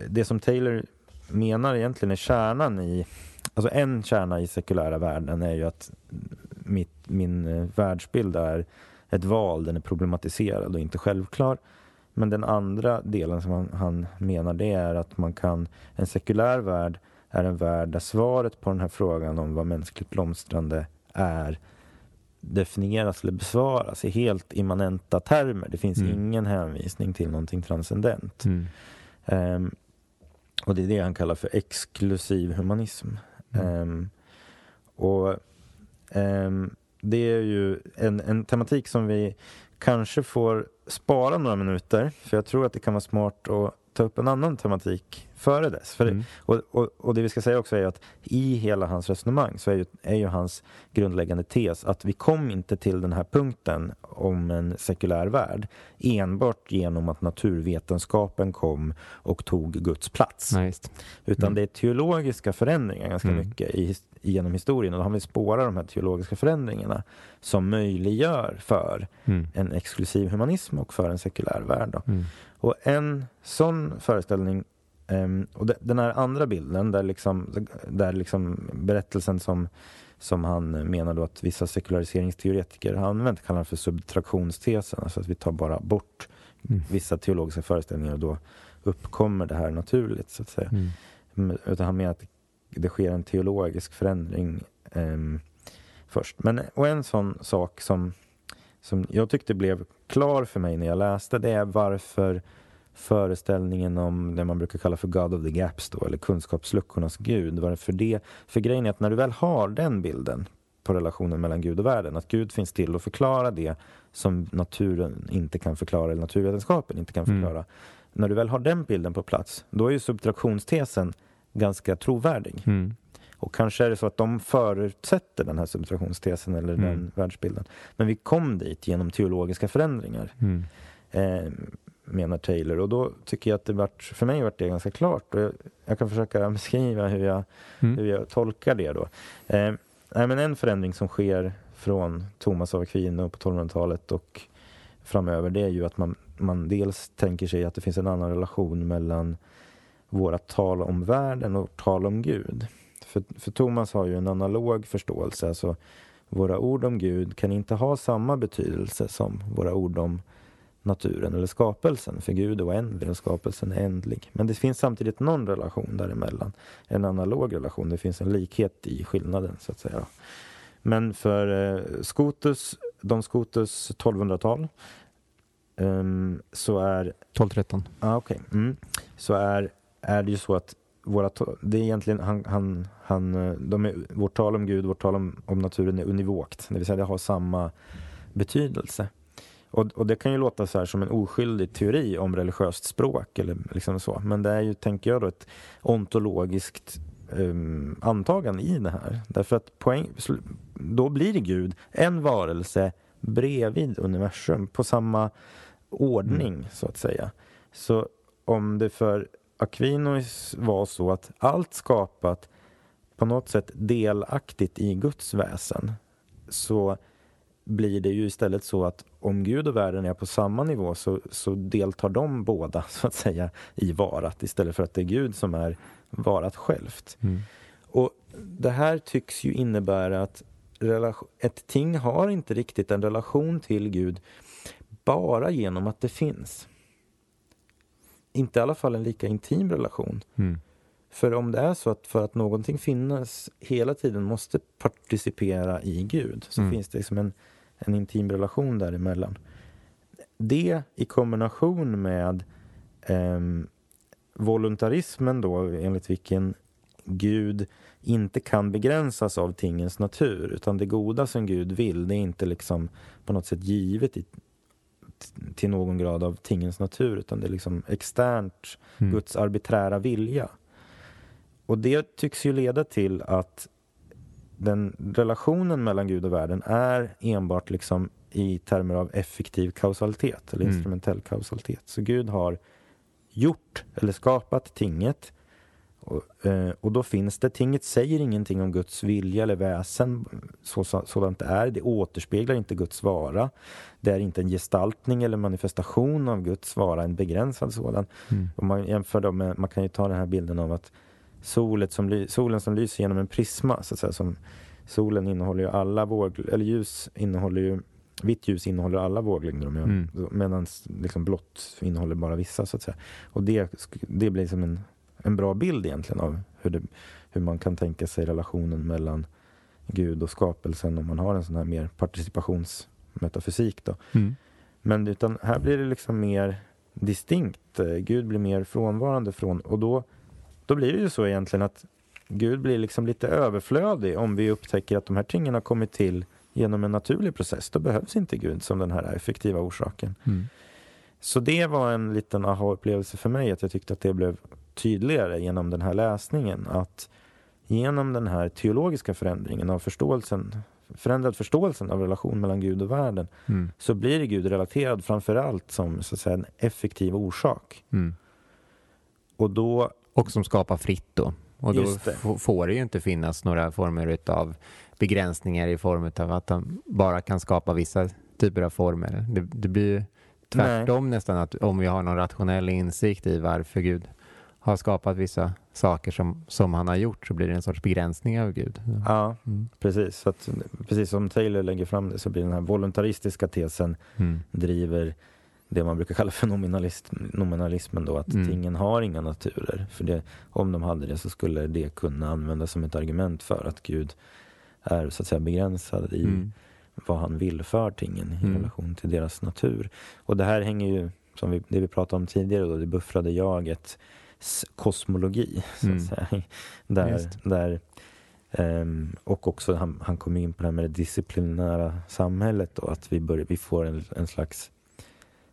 det som Taylor menar egentligen är kärnan i, alltså en kärna i sekulära världen är ju att mitt, min eh, världsbild är ett val, den är problematiserad och inte självklar. Men den andra delen som han, han menar det är att man kan, en sekulär värld är en värld där svaret på den här frågan om vad mänskligt blomstrande är definieras eller besvaras i helt immanenta termer. Det finns mm. ingen hänvisning till någonting transcendent. Mm. Um, och det är det han kallar för exklusiv humanism. Um, och um, det är ju en, en tematik som vi kanske får spara några minuter, för jag tror att det kan vara smart att ta upp en annan tematik före dess. För mm. och, och, och, det vi ska säga också är att i hela hans resonemang så är ju, är ju hans grundläggande tes att vi kom inte till den här punkten om en sekulär värld enbart genom att naturvetenskapen kom och tog Guds plats. Ja, Utan mm. det är teologiska förändringar ganska mm. mycket i, genom historien och då har vi spårat de här teologiska förändringarna som möjliggör för mm. en exklusiv humanism och för en sekulär värld. Mm. Och en sån föreställning Um, och de, den här andra bilden, där, liksom, där liksom berättelsen som, som han menar då att vissa sekulariseringsteoretiker har använt kallar för subtraktionstesen, alltså att vi tar bara bort mm. vissa teologiska föreställningar och då uppkommer det här naturligt, så att säga. Mm. Utan han menar att det sker en teologisk förändring um, först. Men, och en sån sak som, som jag tyckte blev klar för mig när jag läste, det är varför föreställningen om det man brukar kalla för God of the Gaps då, eller kunskapsluckornas gud. Varför det? För grejen är att när du väl har den bilden på relationen mellan Gud och världen, att Gud finns till att förklara det som naturen inte kan förklara, eller naturvetenskapen inte kan mm. förklara. Mm. När du väl har den bilden på plats, då är ju subtraktionstesen ganska trovärdig. Mm. Och kanske är det så att de förutsätter den här subtraktionstesen eller mm. den världsbilden. Men vi kom dit genom teologiska förändringar. Mm. Eh, menar Taylor. Och då tycker jag att det vart, för mig vart det ganska klart. Och jag, jag kan försöka beskriva hur jag, mm. hur jag tolkar det då. Eh, men en förändring som sker från Thomas av Aquino på 1200-talet och framöver det är ju att man, man dels tänker sig att det finns en annan relation mellan våra tal om världen och tal om Gud. För, för Thomas har ju en analog förståelse, alltså våra ord om Gud kan inte ha samma betydelse som våra ord om naturen eller skapelsen. För Gud är oändlig och skapelsen är ändlig. Men det finns samtidigt någon relation däremellan. En analog relation. Det finns en likhet i skillnaden så att säga. Men för eh, Scotus, Don Scotus 1200-tal um, ehm, så är... 1213. Ah, okay. Mm, så är, är det ju så att våra, det är egentligen, han, han, han, eh, de är, vårt tal om Gud, vårt tal om, om naturen är univokt. Det vill säga det har samma betydelse. Och, och, det kan ju låta så här som en oskyldig teori om religiöst språk eller liksom så. Men det är ju, tänker jag då, ett ontologiskt um, antagande i det här. Därför att poäng, då blir Gud en varelse bredvid universum på samma ordning mm. så att säga. Så om det för Aquinos var så att allt skapat på något sätt delaktigt i Guds väsen så blir det ju istället så att om Gud och världen är på samma nivå så, så deltar de båda <laughs> så att säga i varat istället för att det är Gud som är varat självt. Mm. Och det här tycks ju innebära att ett ting har inte riktigt en relation till Gud bara genom att det finns. Inte i alla fall en lika intim relation. Mm. För om det är så att för att någonting finnas hela tiden måste participera i Gud så mm. finns det liksom en en intim relation däremellan. Det i kombination med eh, voluntarismen då, enligt vilken Gud inte kan begränsas av tingens natur, utan det goda som Gud vill, det är inte liksom på något sätt givet i, till någon grad av tingens natur, utan det är liksom externt mm. Guds arbiträra vilja. Och det tycks ju leda till att den relationen mellan Gud och världen är enbart liksom i termer av effektiv kausalitet eller mm. instrumentell kausalitet. Så Gud har gjort eller skapat tinget Och, eh, och då finns det, tinget säger ingenting om Guds vilja eller väsen så, så, sådant det är. Det återspeglar inte Guds vara. Det är inte en gestaltning eller manifestation av Guds vara, en begränsad sådan. Mm. Och man jämför då med, man kan ju ta den här bilden av att solet som, solen som lyser genom en prisma, så att säga, som solen innehåller ju alla våg, eller ljus innehåller ju Vitt ljus innehåller alla våglängder mm. medan liksom blått innehåller bara vissa. så att säga. Och det, det blir som en, en bra bild egentligen av hur, det, hur man kan tänka sig relationen mellan Gud och skapelsen om man har en sån här mer participationsmetafysik. Då. Mm. Men utan här blir det liksom mer distinkt. Gud blir mer frånvarande från och då, då blir det ju så egentligen att Gud blir liksom lite överflödig om vi upptäcker att de här tingen har kommit till genom en naturlig process. Då behövs inte Gud som den här effektiva orsaken. Mm. Så det var en liten aha-upplevelse för mig, att jag tyckte att det blev tydligare genom den här läsningen. Att genom den här teologiska förändringen av förståelsen förändrad förståelsen av relation mellan Gud och världen mm. så blir Gud relaterad framför allt som så att säga, en effektiv orsak. Mm. Och, då, och som skapar fritt då. Och då får det ju inte finnas några former av begränsningar i form av att de bara kan skapa vissa typer av former. Det, det blir ju tvärtom Nej. nästan att om vi har någon rationell insikt i varför Gud har skapat vissa saker som, som han har gjort så blir det en sorts begränsning av Gud. Ja, mm. precis. Så att, precis som Taylor lägger fram det så blir den här voluntaristiska tesen mm. driver det man brukar kalla för nominalismen då, att mm. tingen har inga naturer. För det, om de hade det så skulle det kunna användas som ett argument för att Gud är så att säga begränsad i mm. vad han vill för tingen i mm. relation till deras natur. Och det här hänger ju, som vi, det vi pratade om tidigare, då, det buffrade jagets kosmologi. Så att mm. säga. Där, där, um, och också han, han kom in på det här med det disciplinära samhället. Då, att vi, bör, vi får en, en slags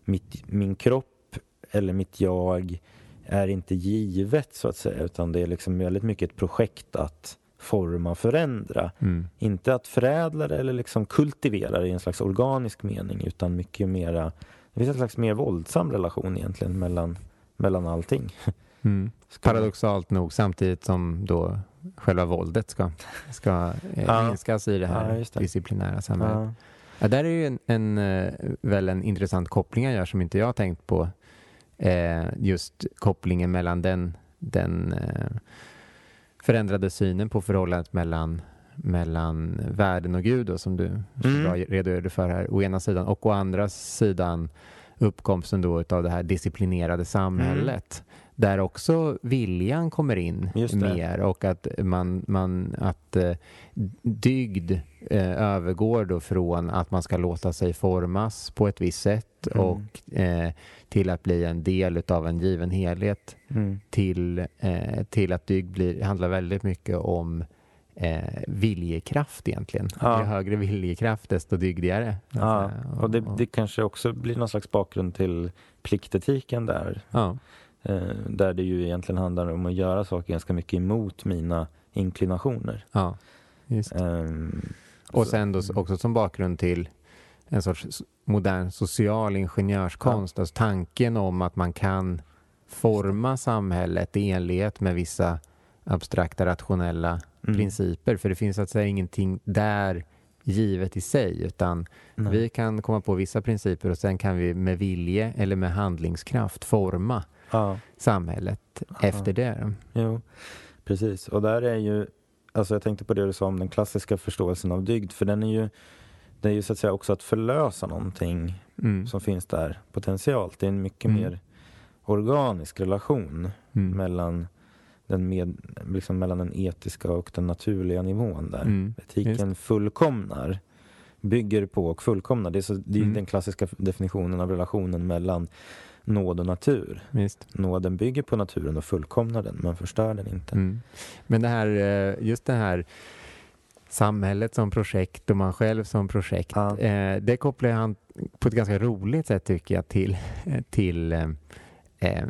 mitt, min kropp eller mitt jag är inte givet så att säga utan det är liksom väldigt mycket ett projekt att forma och förändra. Mm. Inte att förädla det eller liksom kultivera det i en slags organisk mening utan mycket mera, det finns en slags mer våldsam relation egentligen mellan, mellan allting. <laughs> Mm. Paradoxalt nog samtidigt som då själva våldet ska, ska eh, ja. minskas i det här ja, det. disciplinära samhället. Ja. Ja, där är ju en, en, eh, väl en intressant koppling jag gör som inte jag har tänkt på. Eh, just kopplingen mellan den, den eh, förändrade synen på förhållandet mellan, mellan världen och Gud då, som du mm. bra redogjorde för här, å ena sidan och å andra sidan uppkomsten då av det här disciplinerade samhället. Mm. Där också viljan kommer in mer och att, man, man, att eh, dygd eh, övergår då från att man ska låta sig formas på ett visst sätt mm. och eh, till att bli en del av en given helhet mm. till, eh, till att dygd blir, handlar väldigt mycket om eh, viljekraft egentligen. Ja. Ju högre viljekraft desto dygdigare. Ja. Och det, det kanske också blir någon slags bakgrund till pliktetiken där. Ja. Eh, där det ju egentligen handlar om att göra saker ganska mycket emot mina inklinationer. Ja. Um, och sen då också som bakgrund till en sorts modern social ingenjörskonst. Ja. Alltså tanken om att man kan forma samhället i enlighet med vissa abstrakta rationella mm. principer. För det finns att säga ingenting där givet i sig utan Nej. vi kan komma på vissa principer och sen kan vi med vilje eller med handlingskraft forma ja. samhället ja. efter det. Jo, precis. Och där är ju, alltså jag tänkte på det du sa om den klassiska förståelsen av dygd, för den är ju, det är ju så att säga också att förlösa någonting mm. som finns där potentiellt. Det är en mycket mm. mer organisk relation mm. mellan den med, liksom mellan den etiska och den naturliga nivån där. Mm. Etiken fullkomnar, bygger på och fullkomnar. Det är, så, det är mm. den klassiska definitionen av relationen mellan nåd och natur. Just. Nåden bygger på naturen och fullkomnar den, men förstör den inte. Mm. Men det här, eh, just det här samhället som projekt och man själv som projekt, ja. eh, det kopplar han på ett ganska roligt sätt tycker jag till, till eh, eh,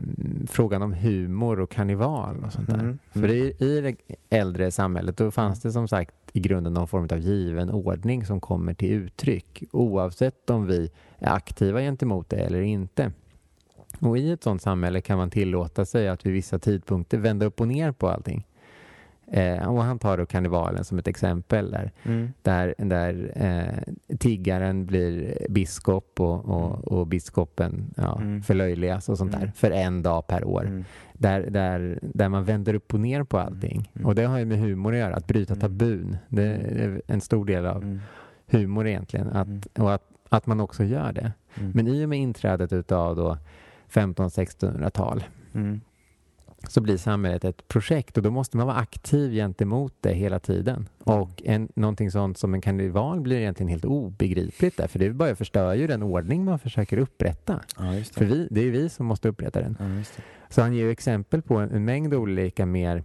frågan om humor och karneval och sånt där. Mm. För i, i det äldre samhället då fanns det som sagt i grunden någon form av given ordning som kommer till uttryck oavsett om vi är aktiva gentemot det eller inte. Och i ett sådant samhälle kan man tillåta sig att vid vissa tidpunkter vända upp och ner på allting. Eh, och han tar då karnevalen som ett exempel där, mm. där, där eh, tiggaren blir biskop och, och, mm. och biskopen ja, mm. förlöjligas och sånt mm. där för en dag per år. Mm. Där, där, där man vänder upp och ner på allting. Mm. Och det har ju med humor att göra, att bryta tabun. Det är en stor del av humor egentligen. Att, och att, att man också gör det. Men i och med inträdet utav då 1500-1600-tal så blir samhället ett projekt och då måste man vara aktiv gentemot det hela tiden. Mm. Och en, någonting sånt som en karneval blir egentligen helt obegripligt där, för det bara förstör ju den ordning man försöker upprätta. Ja, det. För vi, det är vi som måste upprätta den. Ja, så han ger exempel på en, en mängd olika mer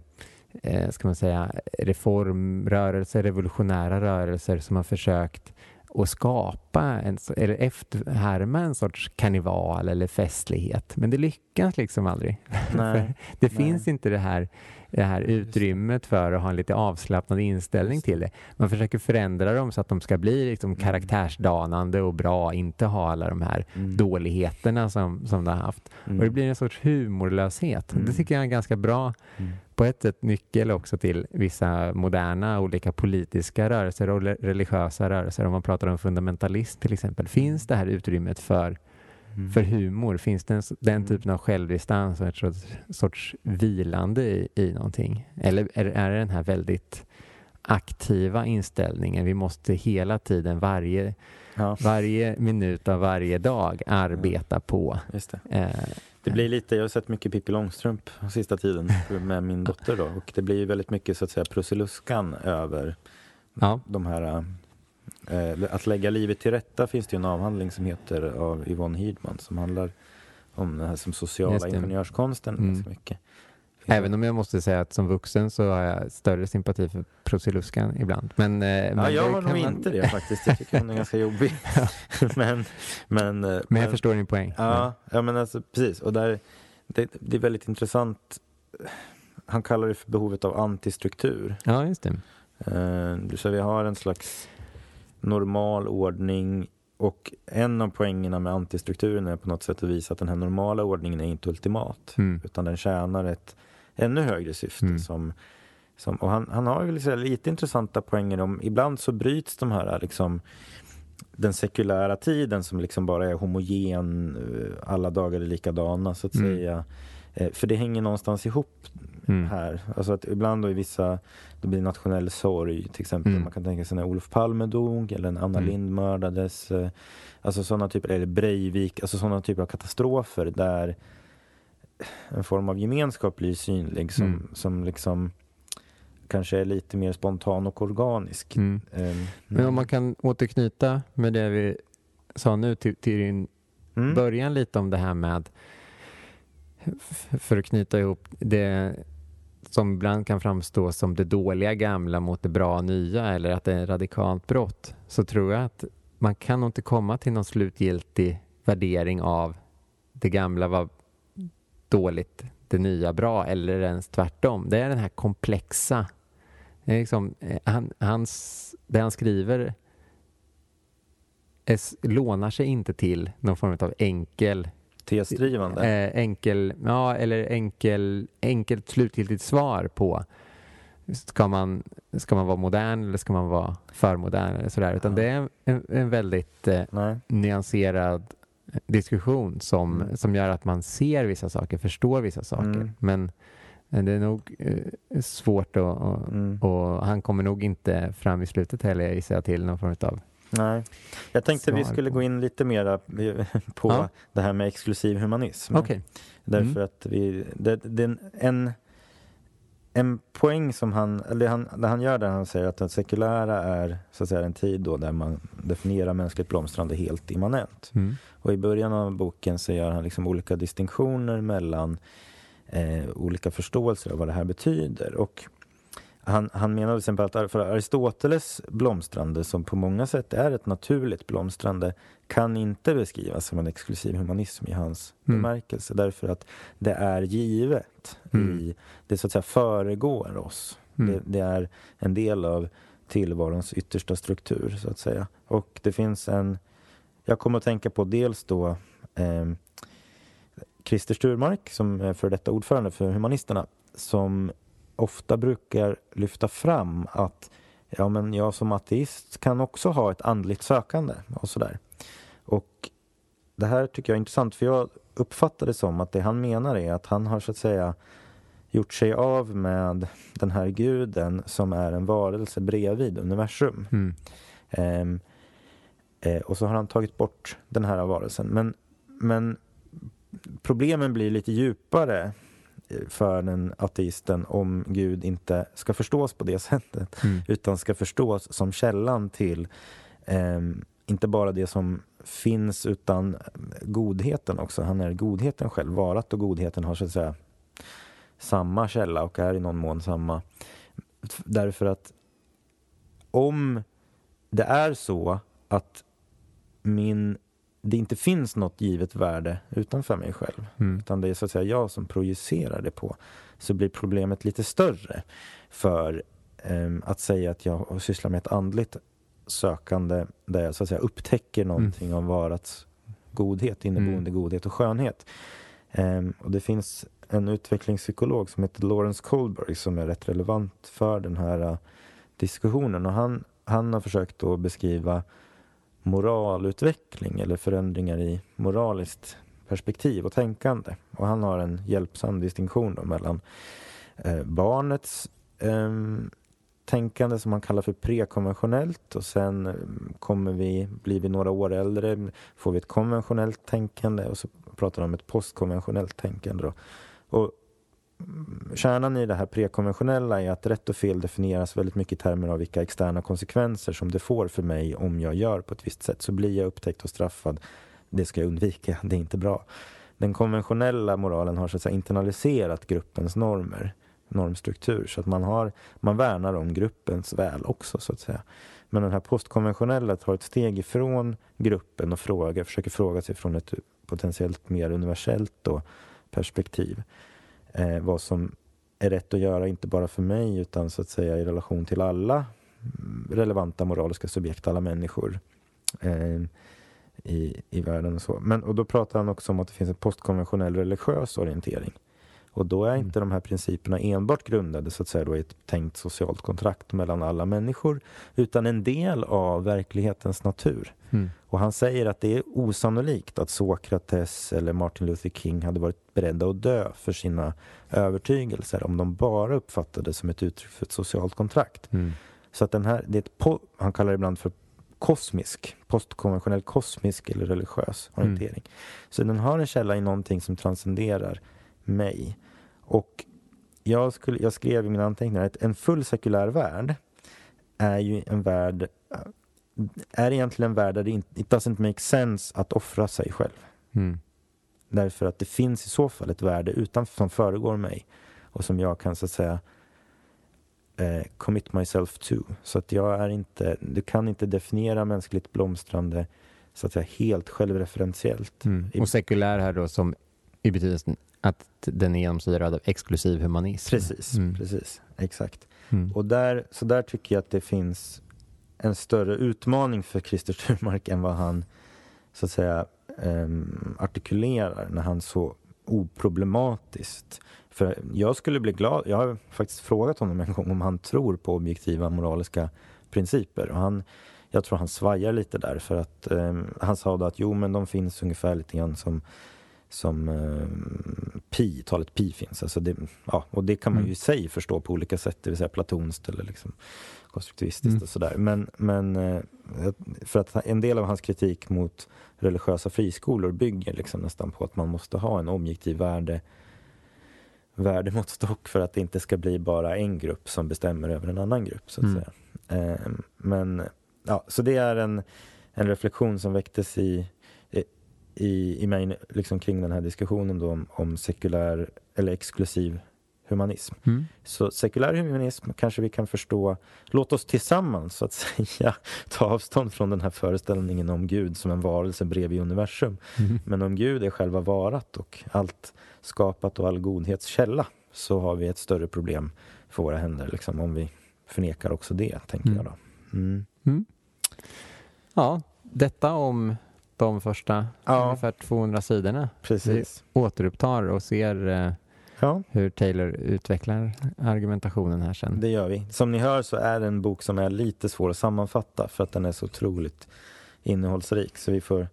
eh, ska man säga, reformrörelser, revolutionära rörelser som har försökt och skapa en, eller efterhärma en sorts karneval eller festlighet. Men det lyckas liksom aldrig. <laughs> Nej, det nej. finns inte det här, det här utrymmet för att ha en lite avslappnad inställning till det. Man försöker förändra dem så att de ska bli liksom mm. karaktärsdanande och bra, inte ha alla de här mm. dåligheterna som, som de har haft. Mm. Och det blir en sorts humorlöshet. Det mm. tycker jag är ganska bra mm på ett sätt nyckel också till vissa moderna olika politiska rörelser och religiösa rörelser. Om man pratar om fundamentalism till exempel. Finns det här utrymmet för, mm. för humor? Finns det en, den mm. typen av självdistans och ett sorts, sorts vilande i, i någonting? Eller är, är det den här väldigt aktiva inställningen? Vi måste hela tiden, varje, ja. varje minut av varje dag arbeta på. Eh, det blir lite, jag har sett mycket Pippi Långstrump sista tiden <laughs> med min dotter då och det blir ju väldigt mycket så att säga prussiluskan över ja. de här eh, att lägga livet till rätta finns det ju en avhandling som heter av Yvonne Hirdman som handlar om den här som sociala ingenjörskonsten mm. ganska mycket. Även om jag måste säga att som vuxen så har jag större sympati för Prussiluskan ibland. Men, eh, ja, men jag har nog inte det faktiskt. Jag tycker hon är ganska jobbig. <laughs> <laughs> men, men, eh, men jag förstår din poäng. Ja, ja men alltså precis. Och där, det, det är väldigt intressant. Han kallar det för behovet av antistruktur. Ja, just det. Uh, så vi har en slags normal ordning och en av poängerna med antistrukturen är på något sätt att visa att den här normala ordningen är inte ultimat. Mm. Utan den tjänar ett ännu högre syfte. Mm. Som, som, och han, han har ju lite intressanta poänger om, ibland så bryts de här liksom, den sekulära tiden som liksom bara är homogen, eh, alla dagar är likadana så att mm. säga. Eh, för det hänger någonstans ihop mm. här. Alltså att ibland då i vissa, det blir nationell sorg till exempel. Mm. Man kan tänka sig när Olof Palme dog eller när Anna mm. Lind mördades. Eh, alltså sådana typer, eller Breivik, alltså sådana typer av katastrofer där en form av gemenskap blir synlig som, mm. som liksom kanske är lite mer spontan och organisk. Mm. Um, Men om man kan återknyta med det vi sa nu till, till din mm. början lite om det här med för att knyta ihop det som ibland kan framstå som det dåliga gamla mot det bra nya eller att det är ett radikalt brott så tror jag att man kan nog inte komma till någon slutgiltig värdering av det gamla var dåligt, det nya bra eller ens tvärtom. Det är den här komplexa, det, är liksom, eh, han, hans, det han skriver är, lånar sig inte till någon form av enkel Tesdrivande? Eh, enkel, ja, eller enkel, enkelt slutgiltigt svar på ska man, ska man vara modern eller ska man vara för modern eller sådär. Utan ja. det är en, en väldigt eh, nyanserad diskussion som, mm. som gör att man ser vissa saker, förstår vissa saker. Mm. Men det är nog eh, svårt att, och, mm. och han kommer nog inte fram i slutet heller gissar jag till någon form av Nej, jag tänkte vi skulle på. gå in lite mera <laughs> på ja. det här med exklusiv humanism. Okay. Därför mm. att vi, det, det, en, en poäng som han, eller han, det han gör där han säger att den sekulära är så att säga en tid då där man definierar mänskligt blomstrande helt immanent. Mm. Och i början av boken så gör han liksom olika distinktioner mellan eh, olika förståelser av vad det här betyder. Och han, han menar till exempel att för Aristoteles blomstrande, som på många sätt är ett naturligt blomstrande, kan inte beskrivas som en exklusiv humanism i hans mm. bemärkelse. Därför att det är givet. Mm. I, det så att säga föregår oss. Mm. Det, det, är en del av tillvarons yttersta struktur, så att säga. Och det finns en... Jag kommer att tänka på dels då eh, Christer Sturmark som är för detta ordförande för Humanisterna som ofta brukar lyfta fram att ja, men jag som ateist kan också ha ett andligt sökande och sådär. Och det här tycker jag är intressant för jag uppfattar det som att det han menar är att han har så att säga gjort sig av med den här guden som är en varelse bredvid universum. Mm. Um, eh, och så har han tagit bort den här varelsen. Men, men problemen blir lite djupare för den ateisten om Gud inte ska förstås på det sättet mm. utan ska förstås som källan till eh, inte bara det som finns utan godheten också. Han är godheten själv. Varat och godheten har så att säga samma källa och är i någon mån samma. Därför att om det är så att min det inte finns något givet värde utanför mig själv. Mm. Utan det är så att säga jag som projicerar det på. Så blir problemet lite större för um, att säga att jag sysslar med ett andligt sökande där jag så att säga upptäcker mm. någonting mm. om varats godhet, inneboende mm. godhet och skönhet. Um, och det finns en utvecklingspsykolog som heter Lawrence Kohlberg som är rätt relevant för den här uh, diskussionen. Och han, han har försökt att beskriva moralutveckling eller förändringar i moraliskt perspektiv och tänkande. Och han har en hjälpsam distinktion mellan eh, barnets eh, tänkande som han kallar för prekonventionellt och sen ehm, kommer vi, blir vi några år äldre, får vi ett konventionellt tänkande och så pratar han om ett postkonventionellt tänkande. Då. Och kärnan i det här prekonventionella är att rätt och fel definieras väldigt mycket i termer av vilka externa konsekvenser som det får för mig om jag gör på ett visst sätt. Så blir jag upptäckt och straffad, det ska jag undvika, det är inte bra. Den konventionella moralen har så att säga internaliserat gruppens normer, normstruktur, så att man, har, man värnar om gruppens väl också så att säga. Men den här postkonventionella tar ett steg ifrån gruppen och frågar, försöker fråga sig från ett potentiellt mer universellt då, perspektiv eh, vad som är rätt att göra, inte bara för mig utan så att säga i relation till alla relevanta moraliska subjekt, alla människor eh, i, i världen. Och, så. Men, och då pratar han också om att det finns en postkonventionell religiös orientering. Och då är inte mm. de här principerna enbart grundade så att säga, då, i ett tänkt socialt kontrakt mellan alla människor utan en del av verklighetens natur. Mm. Och han säger att det är osannolikt att Sokrates eller Martin Luther King hade varit beredda att dö för sina övertygelser om de bara uppfattade det som ett uttryck för ett socialt kontrakt. Mm. Så att den här, det är ett, han kallar det ibland för kosmisk, postkonventionell kosmisk eller religiös mm. orientering. Mm. Så den har en källa i någonting som transcenderar mig. Och jag, skulle, jag skrev i mina anteckningar att en full sekulär värld är ju en värld är egentligen en värld där det inte it doesn't make sense att offra sig själv. Mm. Därför att det finns i så fall ett värde utanför som föregår mig och som jag kan så att säga eh, commit myself to. Så att jag är inte, du kan inte definiera mänskligt blomstrande så att säga helt självreferentiellt. Mm. Och sekulär här då som i betydelsen att den är genomsyrad av exklusiv humanism. Precis, mm. precis. Exakt. Mm. Och där, så där tycker jag att det finns en större utmaning för Christer Sturmark än vad han så att säga um, artikulerar när han så oproblematiskt för jag skulle bli glad, jag har faktiskt frågat honom en gång om han tror på objektiva moraliska principer och han, jag tror han svajar lite där för att um, han sa då att jo men de finns ungefär lite grann som som eh, pi, talet pi finns. Alltså det, ja, och det kan man ju mm. i sig förstå på olika sätt, det vill säga platonskt eller liksom konstruktivistiskt mm. och sådär. Men, men eh, för att en del av hans kritik mot religiösa friskolor bygger liksom nästan på att man måste ha en objektiv värde värdemåttstock för att det inte ska bli bara en grupp som bestämmer över en annan grupp. så att mm. säga. Eh, men ja, Så det är en, en reflektion som väcktes i i, i mig liksom kring den här diskussionen då om, om sekulär eller exklusiv humanism. Mm. Så sekulär humanism kanske vi kan förstå, låt oss tillsammans så att säga <laughs> ta avstånd från den här föreställningen om Gud som en varelse bredvid universum. Mm. Men om Gud är själva varat och allt skapat och all godhets källa så har vi ett större problem för våra händer liksom, om vi förnekar också det, tänker mm. jag då. Mm. Mm. Ja, detta om de första Ja. ungefär 200 sidorna. Precis. Vi återupptar och ser eh, Ja, hur Taylor utvecklar argumentationen här sen. det gör vi. Som ni hör så är det en bok som är lite svår att sammanfatta för att den är så otroligt innehållsrik. Så vi får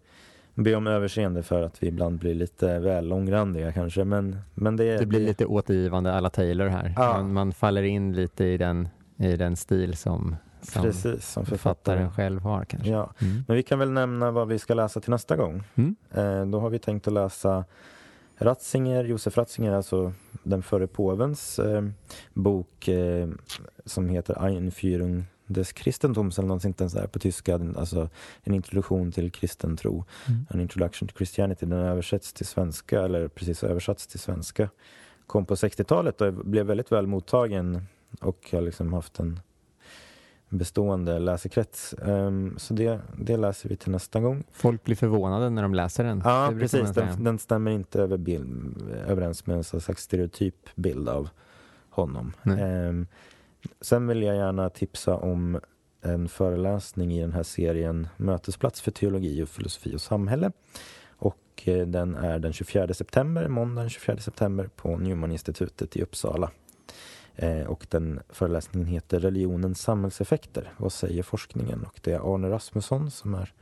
be om överseende för att vi ibland blir lite väl långrandiga kanske. Men, men det, Det blir lite återgivande alla Taylor här. Ja. Man, man faller in lite i den, i den stil som, som precis som författaren författaren. själv har kanske. Ja. Mm. Men vi kan väl nämna vad vi ska läsa till nästa gång. Mm. Eh, då har vi tänkt att läsa Ratzinger, Josef Ratzinger, alltså den förre påvens eh, bok eh, som heter Einführung des Christentums eller något sånt där på tyska, alltså en introduktion till kristen tro. Mm. An introduction to Christianity, den översätts till svenska, eller precis översatts till svenska. Kom på 60-talet och blev väldigt väl mottagen och har liksom haft en bestående läsekrets. Ehm, så det, det läser vi till nästa gång. Folk blir förvånade när de läser den. Ja, precis. Den, den stämmer inte över bild, överens med en slags stereotyp bild av honom. Ehm, sen vill jag gärna tipsa om en föreläsning i den här serien Mötesplats för teologi och filosofi och samhälle. Och eh, den är den 24 september, måndag den 24 september på Newman-institutet i Uppsala. Eh, och den föreläsningen heter Religionens samhällseffekter. Vad säger forskningen? Och det är Arne Rasmusson som är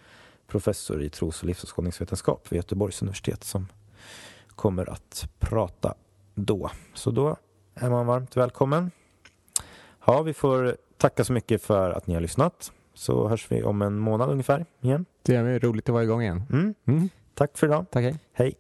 professor i tros och livsåskådningsvetenskap vid Göteborgs universitet som kommer att prata då. Så då är man varmt välkommen. Ja, vi får tacka så mycket för att ni har lyssnat. Så hörs vi om en månad ungefär igen. Det är roligt att vara igång igen. Mm. Mm. Tack för idag. Tack, hej. Hej!